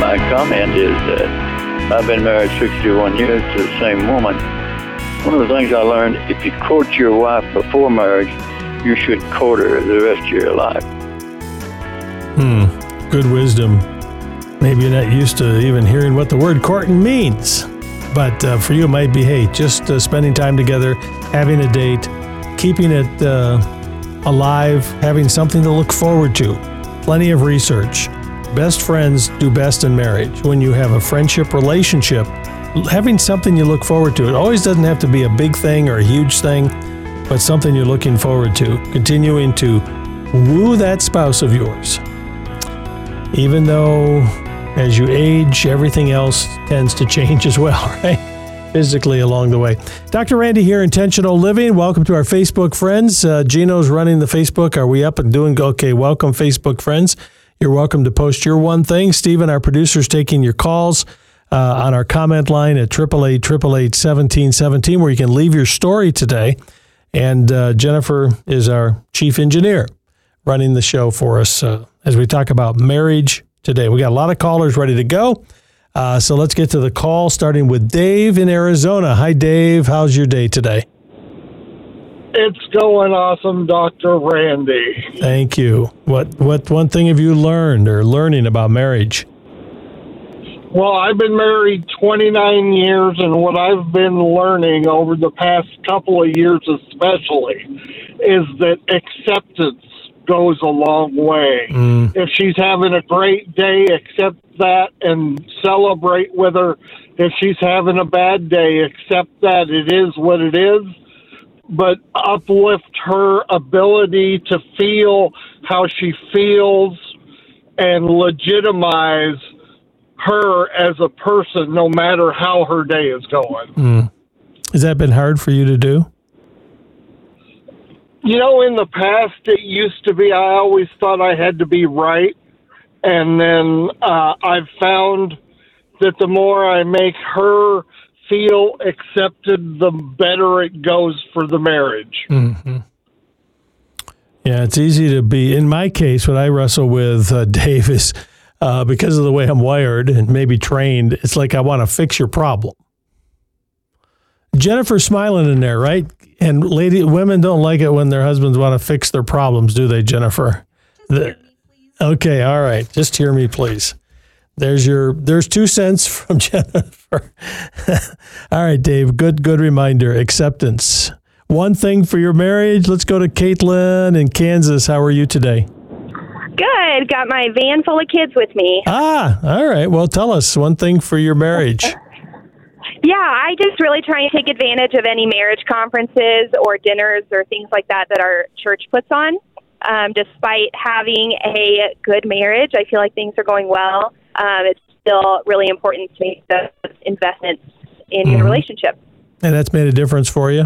My comment is that I've been married 61 years to the same woman. One of the things I learned, if you court your wife before marriage, you should court her the rest of your life. Hmm, good wisdom. Maybe you're not used to even hearing what the word courting means. But uh, for you, it might be hey, just uh, spending time together, having a date, keeping it uh, alive, having something to look forward to. Plenty of research. Best friends do best in marriage. When you have a friendship relationship, having something you look forward to. It always doesn't have to be a big thing or a huge thing, but something you're looking forward to. Continuing to woo that spouse of yours. Even though as you age, everything else tends to change as well, right? Physically along the way. Dr. Randy here, Intentional Living. Welcome to our Facebook friends. Uh, Gino's running the Facebook. Are we up and doing okay? Welcome, Facebook friends. You're welcome to post your one thing. Stephen, our producer, is taking your calls uh, on our comment line at 888 where you can leave your story today. And uh, Jennifer is our chief engineer running the show for us uh, as we talk about marriage today. We got a lot of callers ready to go. Uh, so let's get to the call, starting with Dave in Arizona. Hi, Dave. How's your day today? It's going awesome, Dr. Randy. Thank you. What what one thing have you learned or learning about marriage? Well, I've been married 29 years, and what I've been learning over the past couple of years, especially, is that acceptance goes a long way. Mm. If she's having a great day, accept that and celebrate with her. If she's having a bad day, accept that it is what it is, but uplift her ability to feel how she feels and legitimize her as a person, no matter how her day is going. Mm. Has that been hard for you to do? You know, in the past, it used to be I always thought I had to be right. And then uh, I've found that the more I make her feel accepted, the better it goes for the marriage. Mm-hmm. Yeah, it's easy to be. In my case, what I wrestle with, uh, Dave, is uh, because of the way I'm wired and maybe trained, it's like I want to fix your problem. Jennifer smiling in there, right? And lady, women don't like it when their husbands want to fix their problems, do they, Jennifer? The, okay, all right. Just hear me, please. There's your there's two cents from Jennifer. all right, Dave. Good good reminder. Acceptance. One thing for your marriage. Let's go to Caitlin in Kansas. How are you today? Good. Got my van full of kids with me. Ah, all right. Well, tell us one thing for your marriage. Yeah, I just really try and take advantage of any marriage conferences or dinners or things like that that our church puts on. Um, despite having a good marriage, I feel like things are going well. Um, it's still really important to make those investments in mm-hmm. your relationship. And that's made a difference for you?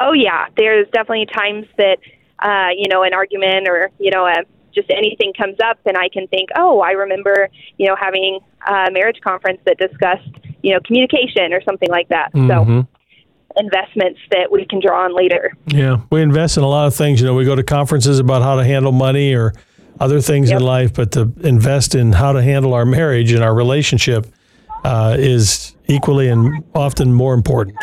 Oh, yeah. There's definitely times that, uh, you know, an argument or, you know, a just anything comes up and I can think, oh, I remember, you know, having a marriage conference that discussed, you know, communication or something like that. Mm-hmm. So investments that we can draw on later. Yeah, we invest in a lot of things. You know, we go to conferences about how to handle money or other things yep. in life, but to invest in how to handle our marriage and our relationship uh, is equally and often more important.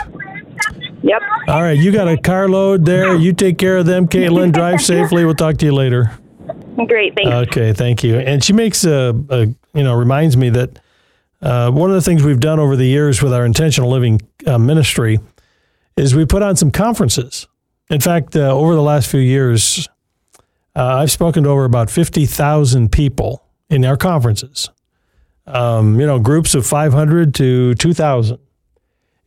Yep. All right, you got a carload there. You take care of them, Caitlin. Drive safely. We'll talk to you later. Great, thanks. Okay, thank you. And she makes a, a you know reminds me that uh, one of the things we've done over the years with our intentional living uh, ministry is we put on some conferences. In fact, uh, over the last few years, uh, I've spoken to over about fifty thousand people in our conferences. Um, you know, groups of five hundred to two thousand,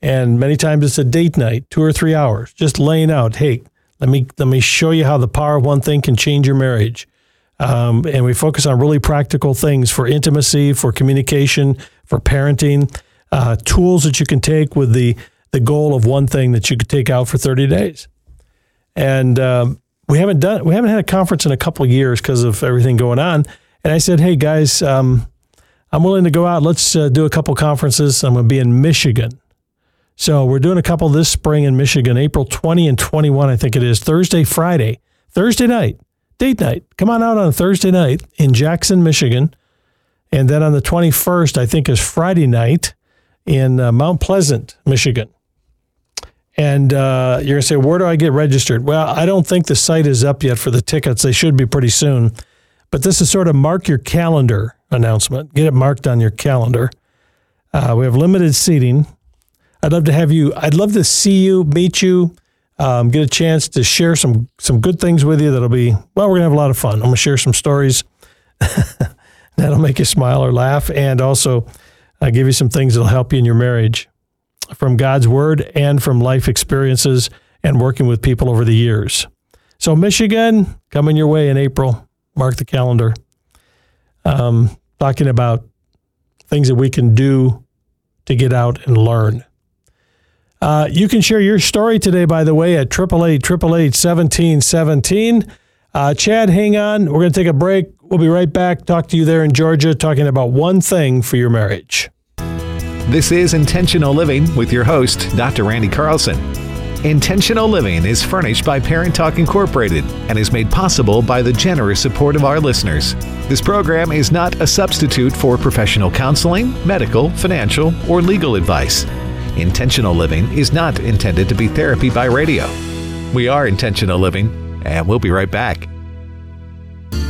and many times it's a date night, two or three hours, just laying out, hey. Let me let me show you how the power of one thing can change your marriage. Um, and we focus on really practical things for intimacy, for communication, for parenting, uh, tools that you can take with the, the goal of one thing that you could take out for 30 days. And um, we haven't done we haven't had a conference in a couple years because of everything going on. And I said, hey guys, um, I'm willing to go out. Let's uh, do a couple conferences. I'm going to be in Michigan. So we're doing a couple this spring in Michigan, April 20 and 21, I think it is, Thursday, Friday, Thursday night date night. Come on out on Thursday night in Jackson, Michigan. And then on the 21st, I think is Friday night in uh, Mount Pleasant, Michigan. And uh, you're going to say, where do I get registered? Well, I don't think the site is up yet for the tickets. They should be pretty soon. But this is sort of mark your calendar announcement. Get it marked on your calendar. Uh, we have limited seating. I'd love to have you. I'd love to see you, meet you, um, get a chance to share some some good things with you. That'll be well. We're gonna have a lot of fun. I'm gonna share some stories that'll make you smile or laugh, and also uh, give you some things that'll help you in your marriage from God's Word and from life experiences and working with people over the years. So Michigan coming your way in April. Mark the calendar. Um, talking about things that we can do to get out and learn. Uh, you can share your story today, by the way, at 888 1717. Uh, Chad, hang on. We're going to take a break. We'll be right back. Talk to you there in Georgia, talking about one thing for your marriage. This is Intentional Living with your host, Dr. Randy Carlson. Intentional Living is furnished by Parent Talk Incorporated and is made possible by the generous support of our listeners. This program is not a substitute for professional counseling, medical, financial, or legal advice. Intentional living is not intended to be therapy by radio. We are intentional living, and we'll be right back.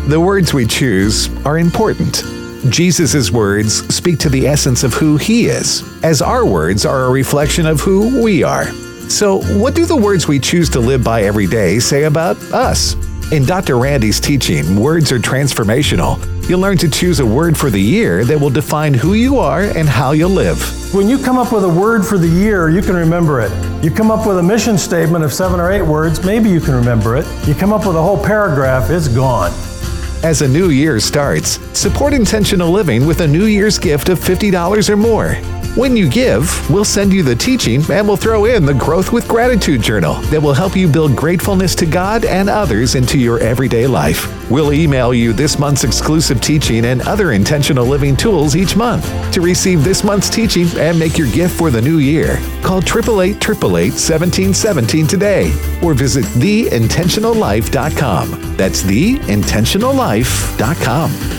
The words we choose are important. Jesus' words speak to the essence of who he is, as our words are a reflection of who we are. So, what do the words we choose to live by every day say about us? In Dr. Randy's teaching, Words Are Transformational, you'll learn to choose a word for the year that will define who you are and how you'll live. When you come up with a word for the year, you can remember it. You come up with a mission statement of seven or eight words, maybe you can remember it. You come up with a whole paragraph, it's gone. As a new year starts, support intentional living with a New Year's gift of $50 or more. When you give, we'll send you the teaching and we'll throw in the Growth with Gratitude Journal that will help you build gratefulness to God and others into your everyday life. We'll email you this month's exclusive teaching and other intentional living tools each month. To receive this month's teaching and make your gift for the new year, call 888 1717 today or visit theintentionallife.com. That's theintentionallife.com.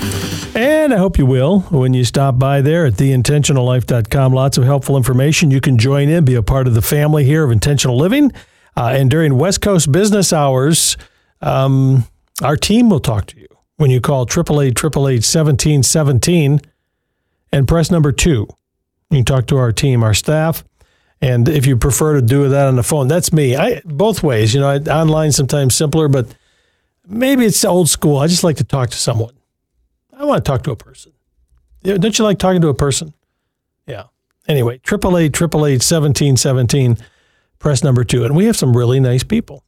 And I hope you will when you stop by there at theintentionallife.com. Lots of helpful information. You can join in, be a part of the family here of intentional living. Uh, and during West Coast business hours, um, our team will talk to you when you call 888 1717 and press number two. You can talk to our team, our staff. And if you prefer to do that on the phone, that's me. I both ways. You know, I, online sometimes simpler, but maybe it's old school. I just like to talk to someone. I want to talk to a person. Don't you like talking to a person? Yeah. Anyway, triple eight triple eight seventeen seventeen, press number two, and we have some really nice people.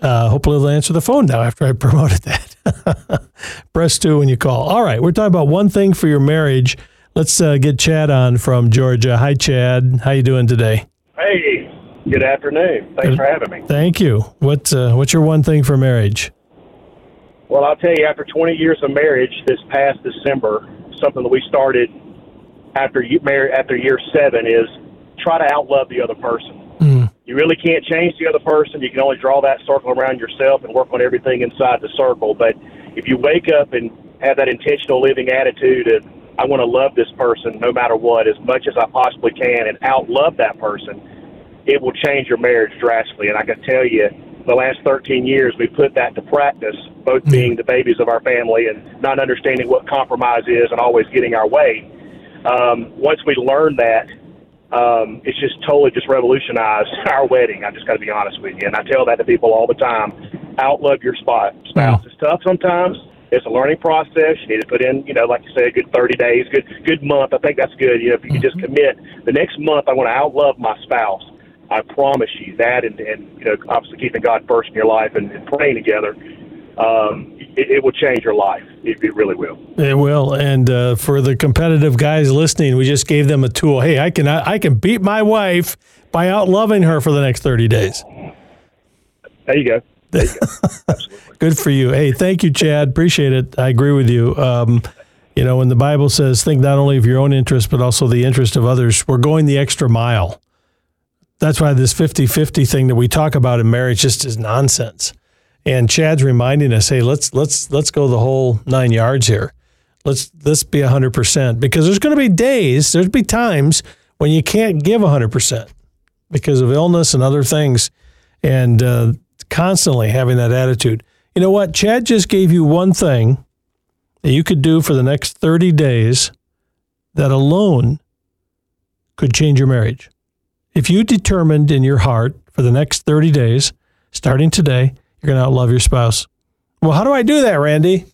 Uh, hopefully, they'll answer the phone now after I promoted that. press two when you call. All right, we're talking about one thing for your marriage. Let's uh, get Chad on from Georgia. Hi, Chad. How you doing today? Hey, good afternoon. Thanks for having me. Thank you. What's uh, what's your one thing for marriage? Well, I'll tell you, after 20 years of marriage, this past December, something that we started after you married after year seven is try to outlove the other person. Mm. You really can't change the other person. You can only draw that circle around yourself and work on everything inside the circle. But if you wake up and have that intentional living attitude of I want to love this person no matter what, as much as I possibly can, and outlove that person, it will change your marriage drastically. And I can tell you, the last 13 years, we put that to practice, both being the babies of our family and not understanding what compromise is and always getting our way. Um, once we learn that, um, it's just totally just revolutionized our wedding. I just got to be honest with you, and I tell that to people all the time. Outlove your spot spouse. It's tough sometimes. It's a learning process. You need to put in, you know, like you said, a good 30 days, good good month. I think that's good. You know, if you can just mm-hmm. commit, the next month I want to outlove my spouse I promise you that, and, and you know, obviously keeping God first in your life and, and praying together, um, it, it, will change your life. It, it, really will. It will. And uh, for the competitive guys listening, we just gave them a tool. Hey, I can I, I can beat my wife by out loving her for the next thirty days. There you go. Good for you. Hey, thank you, Chad. Appreciate it. I agree with you. Um, you know, when the Bible says, think not only of your own interest, but also the interest of others, we're going the extra mile that's why this 50 50 thing that we talk about in marriage just is nonsense. And Chad's reminding us, hey, let's let's let's go the whole nine yards here. Let's let's be hundred percent because there's going to be days, there's be times when you can't give hundred percent because of illness and other things, and uh, constantly having that attitude. You know what? Chad just gave you one thing that you could do for the next thirty days that alone could change your marriage. If you determined in your heart for the next 30 days, starting today, you're going to outlove your spouse. Well, how do I do that, Randy?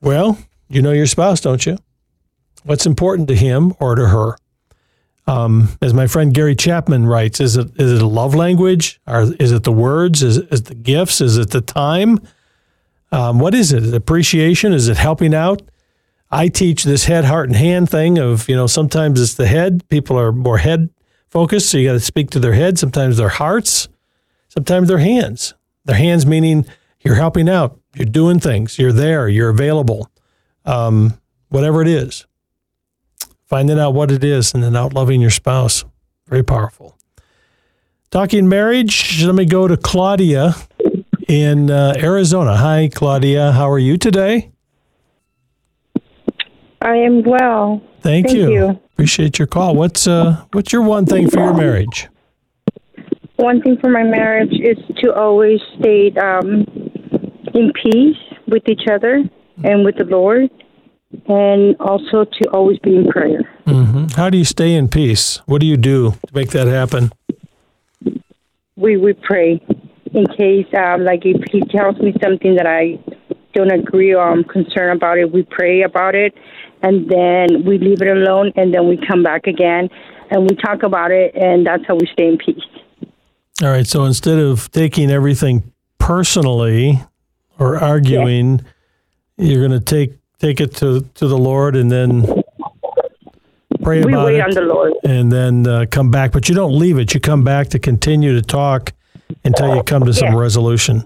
Well, you know your spouse, don't you? What's important to him or to her? Um, as my friend Gary Chapman writes, is it is it a love language? Or is it the words? Is, is it the gifts? Is it the time? Um, what is it? Appreciation? Is it helping out? I teach this head, heart, and hand thing of, you know, sometimes it's the head. People are more head focused, so you got to speak to their head. Sometimes their hearts, sometimes their hands. Their hands meaning you're helping out, you're doing things, you're there, you're available, um, whatever it is. Finding out what it is and then out loving your spouse. Very powerful. Talking marriage, let me go to Claudia in uh, Arizona. Hi, Claudia. How are you today? I am well. Thank, Thank you. you. Appreciate your call. What's uh what's your one thing for your marriage? One thing for my marriage is to always stay um, in peace with each other and with the Lord, and also to always be in prayer. hmm How do you stay in peace? What do you do to make that happen? We we pray in case, um, like if He tells me something that I don't agree or I'm concerned about it, we pray about it, and then we leave it alone, and then we come back again, and we talk about it, and that's how we stay in peace. All right. So instead of taking everything personally or arguing, you're going to take take it to to the Lord and then pray We about wait it, on the Lord. and then uh, come back. But you don't leave it. You come back to continue to talk until you come to some resolution.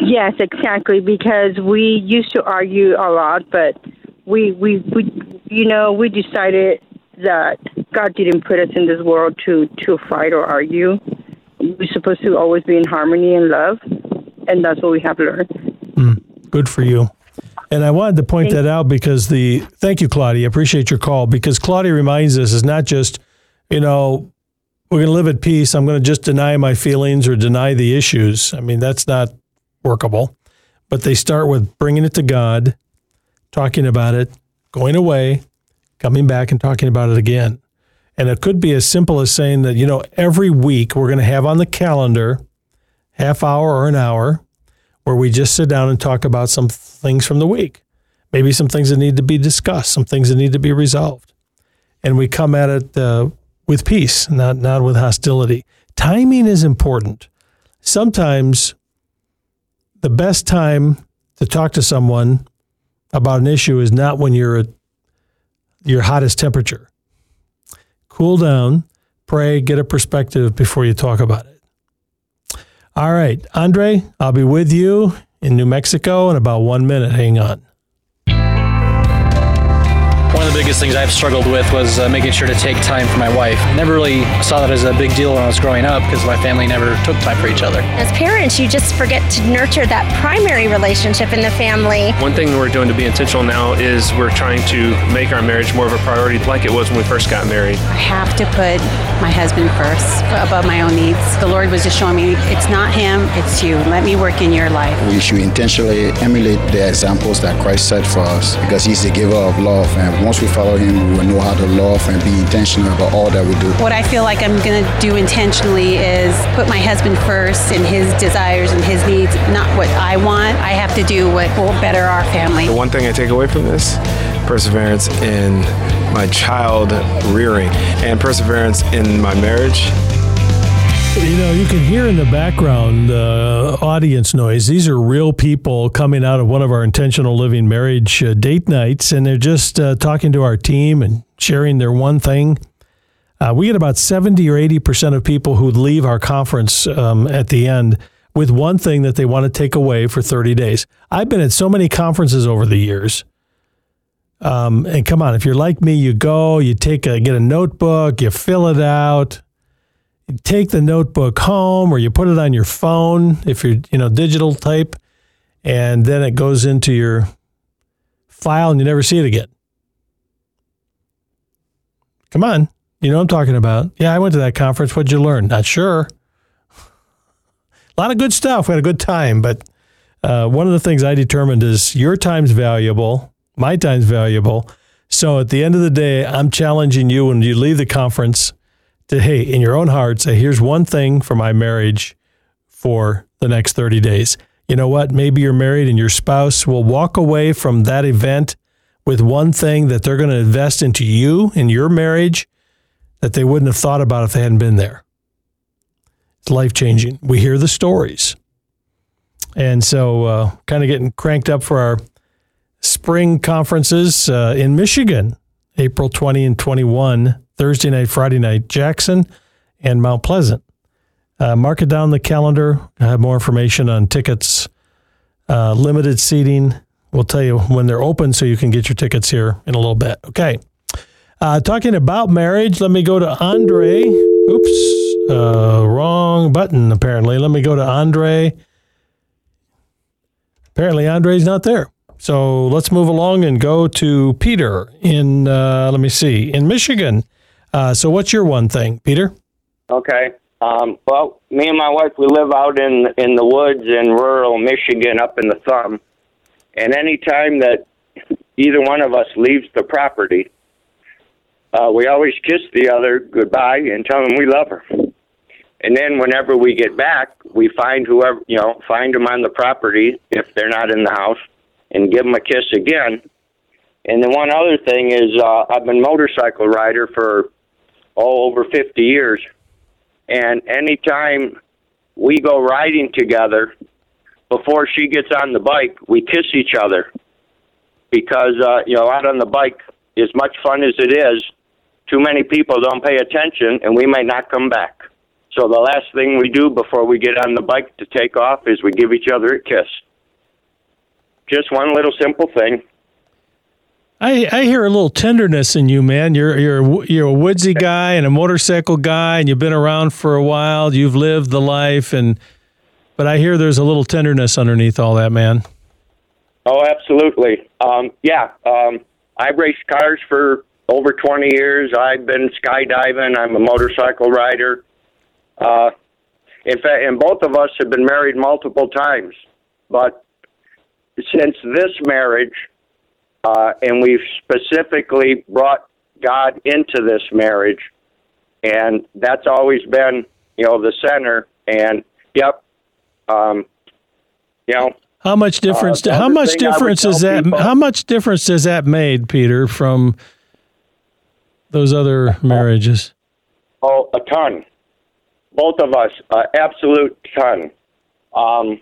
Yes, exactly. Because we used to argue a lot, but we we we you know we decided that God didn't put us in this world to to fight or argue. We're supposed to always be in harmony and love, and that's what we have learned. Good for you. And I wanted to point that out because the thank you, Claudia. Appreciate your call because Claudia reminds us is not just, you know, we're going to live at peace. I'm going to just deny my feelings or deny the issues. I mean, that's not workable. But they start with bringing it to God, talking about it, going away, coming back and talking about it again. And it could be as simple as saying that, you know, every week we're going to have on the calendar half hour or an hour where we just sit down and talk about some things from the week. Maybe some things that need to be discussed, some things that need to be resolved. And we come at it uh, with peace, not, not with hostility. Timing is important. Sometimes the best time to talk to someone about an issue is not when you're at your hottest temperature. Cool down, pray, get a perspective before you talk about it. All right, Andre, I'll be with you in New Mexico in about one minute. Hang on. One of the biggest things I've struggled with was uh, making sure to take time for my wife. I never really saw that as a big deal when I was growing up because my family never took time for each other. As parents, you just forget to nurture that primary relationship in the family. One thing we're doing to be intentional now is we're trying to make our marriage more of a priority like it was when we first got married. I have to put my husband first above my own needs. The Lord was just showing me it's not him, it's you. Let me work in your life. We should intentionally emulate the examples that Christ set for us because He's the giver of love. And once we follow Him, we will know how to love and be intentional about all that we do. What I feel like I'm going to do intentionally is put my husband first and his desires and his needs, not what I want. I have to do what will better our family. The one thing I take away from this perseverance in my child rearing and perseverance in my marriage You know, you can hear in the background uh, audience noise. These are real people coming out of one of our intentional living marriage uh, date nights, and they're just uh, talking to our team and sharing their one thing. Uh, we get about 70 or 80% of people who leave our conference um, at the end with one thing that they want to take away for 30 days. I've been at so many conferences over the years. Um, and come on, if you're like me, you go, you take a, get a notebook, you fill it out take the notebook home or you put it on your phone if you're, you know, digital type, and then it goes into your file and you never see it again. Come on. You know what I'm talking about. Yeah, I went to that conference. What'd you learn? Not sure. A lot of good stuff. We had a good time, but uh, one of the things I determined is your time's valuable, my time's valuable. So at the end of the day, I'm challenging you when you leave the conference hey, in your own heart, say, here's one thing for my marriage for the next 30 days. You know what? Maybe you're married and your spouse will walk away from that event with one thing that they're going to invest into you in your marriage that they wouldn't have thought about if they hadn't been there. It's life changing. We hear the stories. And so, uh, kind of getting cranked up for our spring conferences uh, in Michigan, April 20 and 21, Thursday night, Friday night, Jackson and Mount Pleasant. Uh, mark it down the calendar. I have more information on tickets, uh, limited seating. We'll tell you when they're open so you can get your tickets here in a little bit. Okay. Uh, talking about marriage, let me go to Andre. Oops, uh, wrong button apparently. Let me go to Andre. Apparently, Andre's not there. So let's move along and go to Peter in, uh, let me see, in Michigan. Uh, so what's your one thing, Peter? Okay. Um, well, me and my wife, we live out in in the woods in rural Michigan, up in the thumb. And any time that either one of us leaves the property, uh, we always kiss the other goodbye and tell them we love her. And then whenever we get back, we find whoever you know, find them on the property if they're not in the house, and give them a kiss again. And then one other thing is, uh, I've been motorcycle rider for oh over fifty years, and anytime we go riding together, before she gets on the bike, we kiss each other because uh, you know out on the bike, as much fun as it is, too many people don't pay attention, and we might not come back. So the last thing we do before we get on the bike to take off is we give each other a kiss. Just one little simple thing. I, I hear a little tenderness in you, man. You're you're you're a woodsy guy and a motorcycle guy, and you've been around for a while. You've lived the life, and but I hear there's a little tenderness underneath all that, man. Oh, absolutely. Um, yeah, um, I've raced cars for over 20 years. I've been skydiving. I'm a motorcycle rider. Uh, in fact, and both of us have been married multiple times. But since this marriage, uh, and we've specifically brought God into this marriage, and that's always been, you know, the center. And yep, um, you know, how much difference? Uh, how much thing I would difference is that? people- How much difference does that made, Peter, from those other marriages? Oh, a ton. Both of us, uh, absolute ton. Um,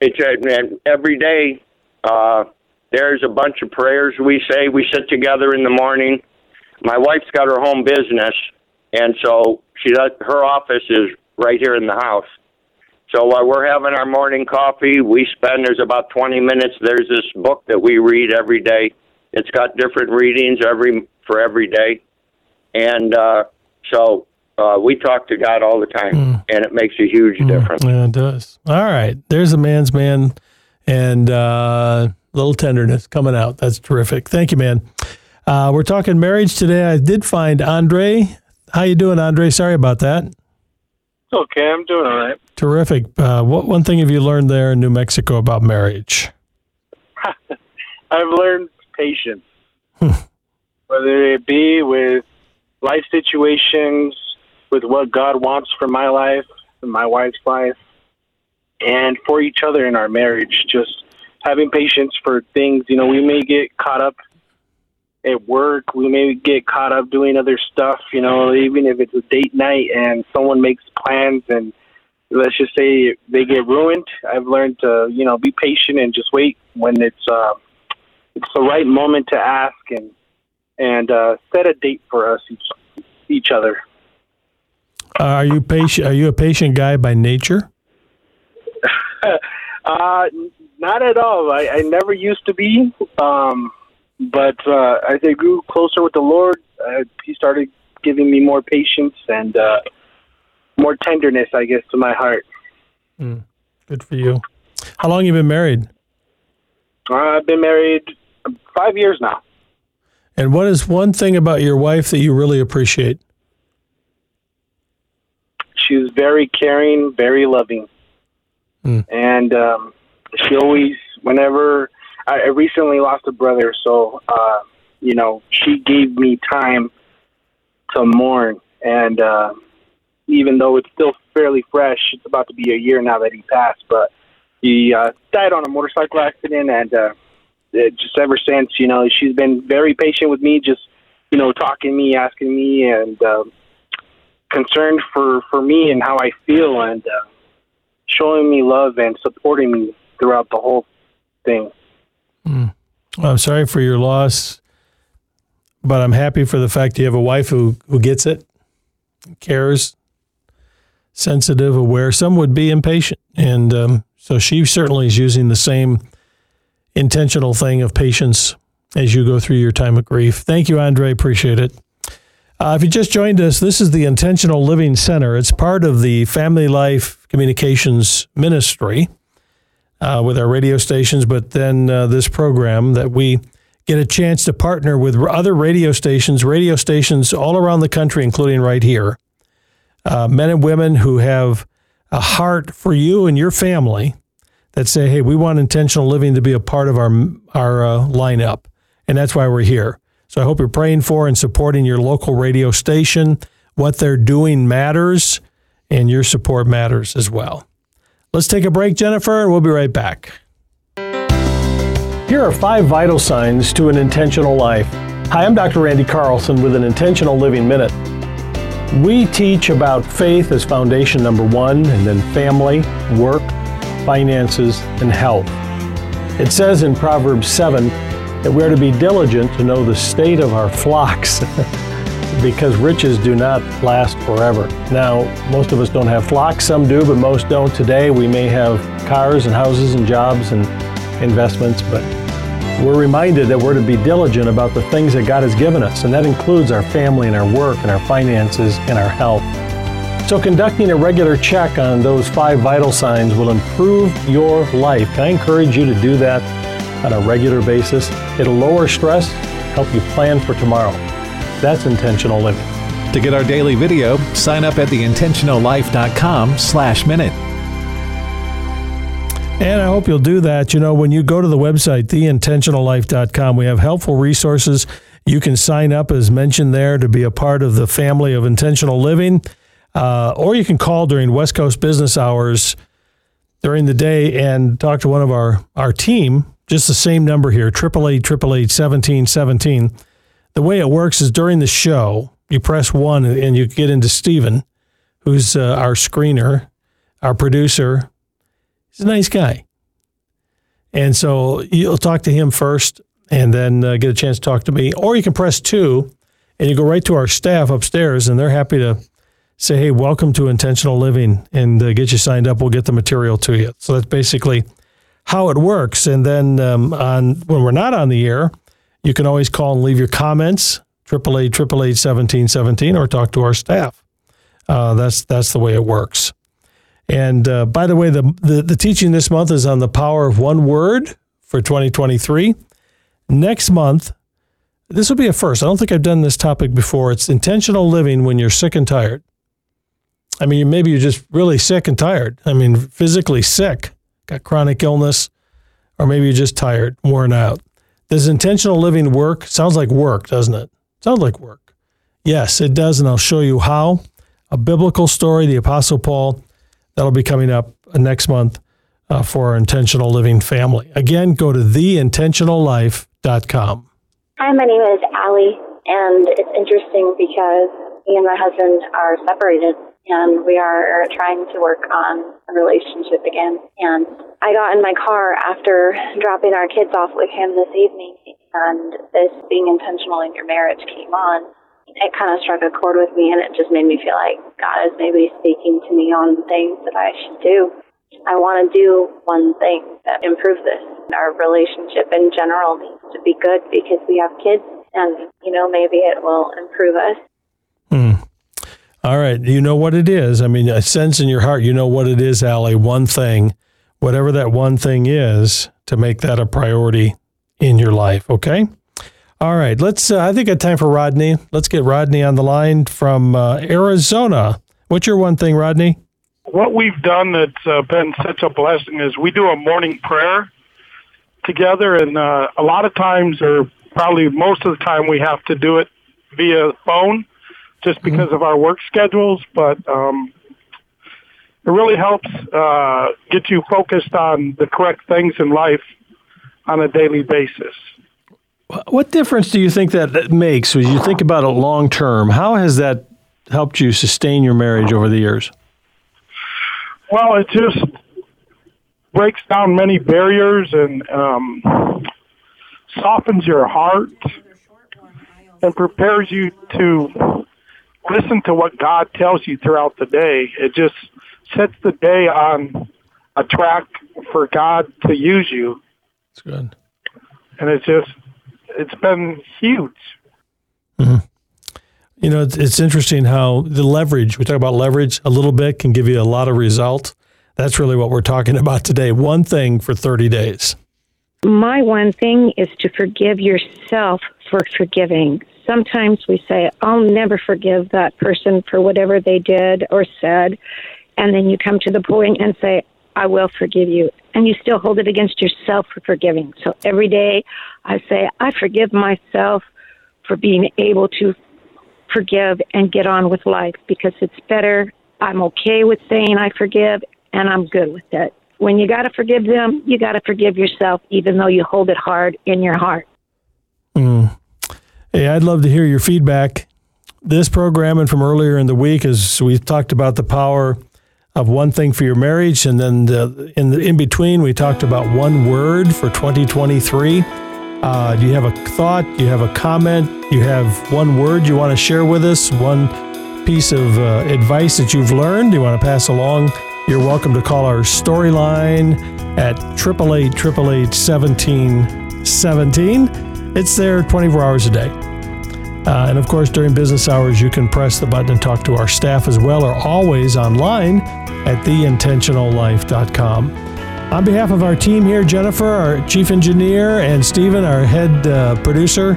it's uh, every day. Uh, there's a bunch of prayers we say. We sit together in the morning. My wife's got her home business, and so she does. Her office is right here in the house. So while we're having our morning coffee, we spend there's about 20 minutes. There's this book that we read every day. It's got different readings every for every day, and uh, so uh, we talk to God all the time, and it makes a huge difference. Yeah, it does. All right, there's a man's man, and uh, little tenderness coming out. That's terrific. Thank you, man. Uh, we're talking marriage today. I did find Andre. How you doing, Andre? Sorry about that. It's okay. I'm doing all right. Terrific. Uh, what one thing have you learned there in New Mexico about marriage? I've learned patience, whether it be with life situations, with what God wants for my life and my wife's life, and for each other in our marriage. Just having patience for things. You know, we may get caught up at work. We may get caught up doing other stuff. You know, even if it's a date night and someone makes plans and let's just say they get ruined. I've learned to you know be patient and just wait when it's uh, it's the right moment to ask and and uh, set a date for us each each other. Uh, are you patient? Are you a patient guy by nature? uh, not at all. I, I never used to be, um, but uh, as I grew closer with the Lord, uh, He started giving me more patience, and uh, more tenderness, I guess, to my heart. Mm, good for you. How long you been married? Uh, I've been married five years now. And what is one thing about your wife that you really appreciate? She's very caring, very loving, mm. and um, she always, whenever. I recently lost a brother, so uh, you know, she gave me time to mourn, and uh, even though it's still fairly fresh, it's about to be a year now that he passed, but he uh, died on a motorcycle accident, and uh, it, just ever since, you know, she's been very patient with me, just you know, talking to me, asking me, and um, concerned for for me and how I feel, and uh, showing me love and supporting me throughout the whole thing. Mm. I'm sorry for your loss, but I'm happy for the fact you have a wife who who gets it, cares, sensitive, aware. Some would be impatient, and um, so she certainly is using the same intentional thing of patience as you go through your time of grief. Thank you, Andre. Appreciate it. Uh, if you just joined us, this is the Intentional Living Center. It's part of the Family Life Communications Ministry uh, with our radio stations, but then uh, this program that we get a chance to partner with other radio stations, radio stations all around the country, including right here. Uh, men and women who have a heart for you and your family that say, "Hey, we want intentional living to be a part of our our uh, lineup," and that's why we're here. So I hope you're praying for and supporting your local radio station. What they're doing matters, and your support matters as well. Let's take a break, Jennifer, and we'll be right back. Here are five vital signs to an intentional life. Hi, I'm Dr. Randy Carlson with an Intentional Living Minute. We teach about faith as foundation number one, and then family, work, finances, and health. It says in Proverbs 7 that we are to be diligent to know the state of our flocks because riches do not last forever. Now, most of us don't have flocks, some do, but most don't today. We may have cars and houses and jobs and investments, but we're reminded that we're to be diligent about the things that God has given us, and that includes our family and our work and our finances and our health. So, conducting a regular check on those five vital signs will improve your life. Can I encourage you to do that on a regular basis? It'll lower stress, help you plan for tomorrow. That's intentional living. To get our daily video, sign up at theintentionallife.com slash minute. And I hope you'll do that. You know, when you go to the website, theintentionallife.com, we have helpful resources. You can sign up, as mentioned there, to be a part of the family of intentional living. Uh, or you can call during West Coast business hours during the day and talk to one of our, our team. Just the same number here, 888 The way it works is during the show, you press one and you get into Stephen, who's uh, our screener, our producer, He's a nice guy. And so you'll talk to him first and then uh, get a chance to talk to me. Or you can press two and you go right to our staff upstairs and they're happy to say, hey, welcome to Intentional Living and uh, get you signed up. We'll get the material to you. So that's basically how it works. And then um, on when we're not on the air, you can always call and leave your comments, 888 or talk to our staff. Uh, that's, that's the way it works. And uh, by the way, the, the, the teaching this month is on the power of one word for 2023. Next month, this will be a first. I don't think I've done this topic before. It's intentional living when you're sick and tired. I mean, maybe you're just really sick and tired. I mean, physically sick, got chronic illness, or maybe you're just tired, worn out. Does intentional living work? Sounds like work, doesn't it? Sounds like work. Yes, it does, and I'll show you how. A biblical story, the Apostle Paul That'll be coming up next month uh, for our intentional living family. Again, go to theintentionallife.com. Hi, my name is Allie, and it's interesting because me and my husband are separated and we are trying to work on a relationship again. And I got in my car after dropping our kids off with him this evening, and this being intentional in your marriage came on it kind of struck a chord with me, and it just made me feel like God is maybe speaking to me on things that I should do. I want to do one thing that improves this. Our relationship in general needs to be good because we have kids, and you know maybe it will improve us. Hmm. All right. You know what it is. I mean, I sense in your heart, you know what it is, Allie. One thing, whatever that one thing is, to make that a priority in your life. Okay. All right. Let's, uh, I think it's time for Rodney. Let's get Rodney on the line from uh, Arizona. What's your one thing, Rodney? What we've done that's uh, been such a blessing is we do a morning prayer together, and uh, a lot of times, or probably most of the time, we have to do it via phone just because mm-hmm. of our work schedules. But um, it really helps uh, get you focused on the correct things in life on a daily basis. What difference do you think that makes when you think about it long term? How has that helped you sustain your marriage over the years? Well, it just breaks down many barriers and um, softens your heart and prepares you to listen to what God tells you throughout the day. It just sets the day on a track for God to use you. It's good. And it's just, it's been huge. Mm-hmm. You know, it's, it's interesting how the leverage, we talk about leverage a little bit, can give you a lot of result. That's really what we're talking about today. One thing for 30 days. My one thing is to forgive yourself for forgiving. Sometimes we say, I'll never forgive that person for whatever they did or said. And then you come to the point and say, I will forgive you. And you still hold it against yourself for forgiving. So every day I say, I forgive myself for being able to forgive and get on with life because it's better. I'm okay with saying I forgive and I'm good with it when you got to forgive them, you got to forgive yourself, even though you hold it hard in your heart. Mm. Hey, I'd love to hear your feedback. This program and from earlier in the week, as we talked about the power of one thing for your marriage, and then the, in the in between, we talked about one word for 2023. Uh, do you have a thought? Do you have a comment? Do you have one word you want to share with us? One piece of uh, advice that you've learned? You want to pass along? You're welcome to call our storyline at 888 1717. It's there 24 hours a day. Uh, and of course, during business hours, you can press the button and talk to our staff as well, or always online at theintentionallife.com. On behalf of our team here, Jennifer, our chief engineer, and Stephen, our head uh, producer,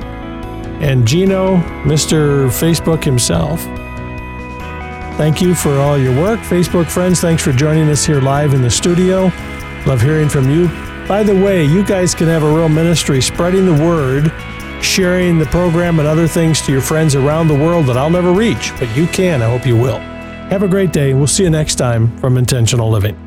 and Gino, Mr. Facebook himself, Thank you for all your work. Facebook friends, thanks for joining us here live in the studio. Love hearing from you. By the way, you guys can have a real ministry spreading the word, sharing the program and other things to your friends around the world that I'll never reach, but you can. I hope you will. Have a great day. We'll see you next time from Intentional Living.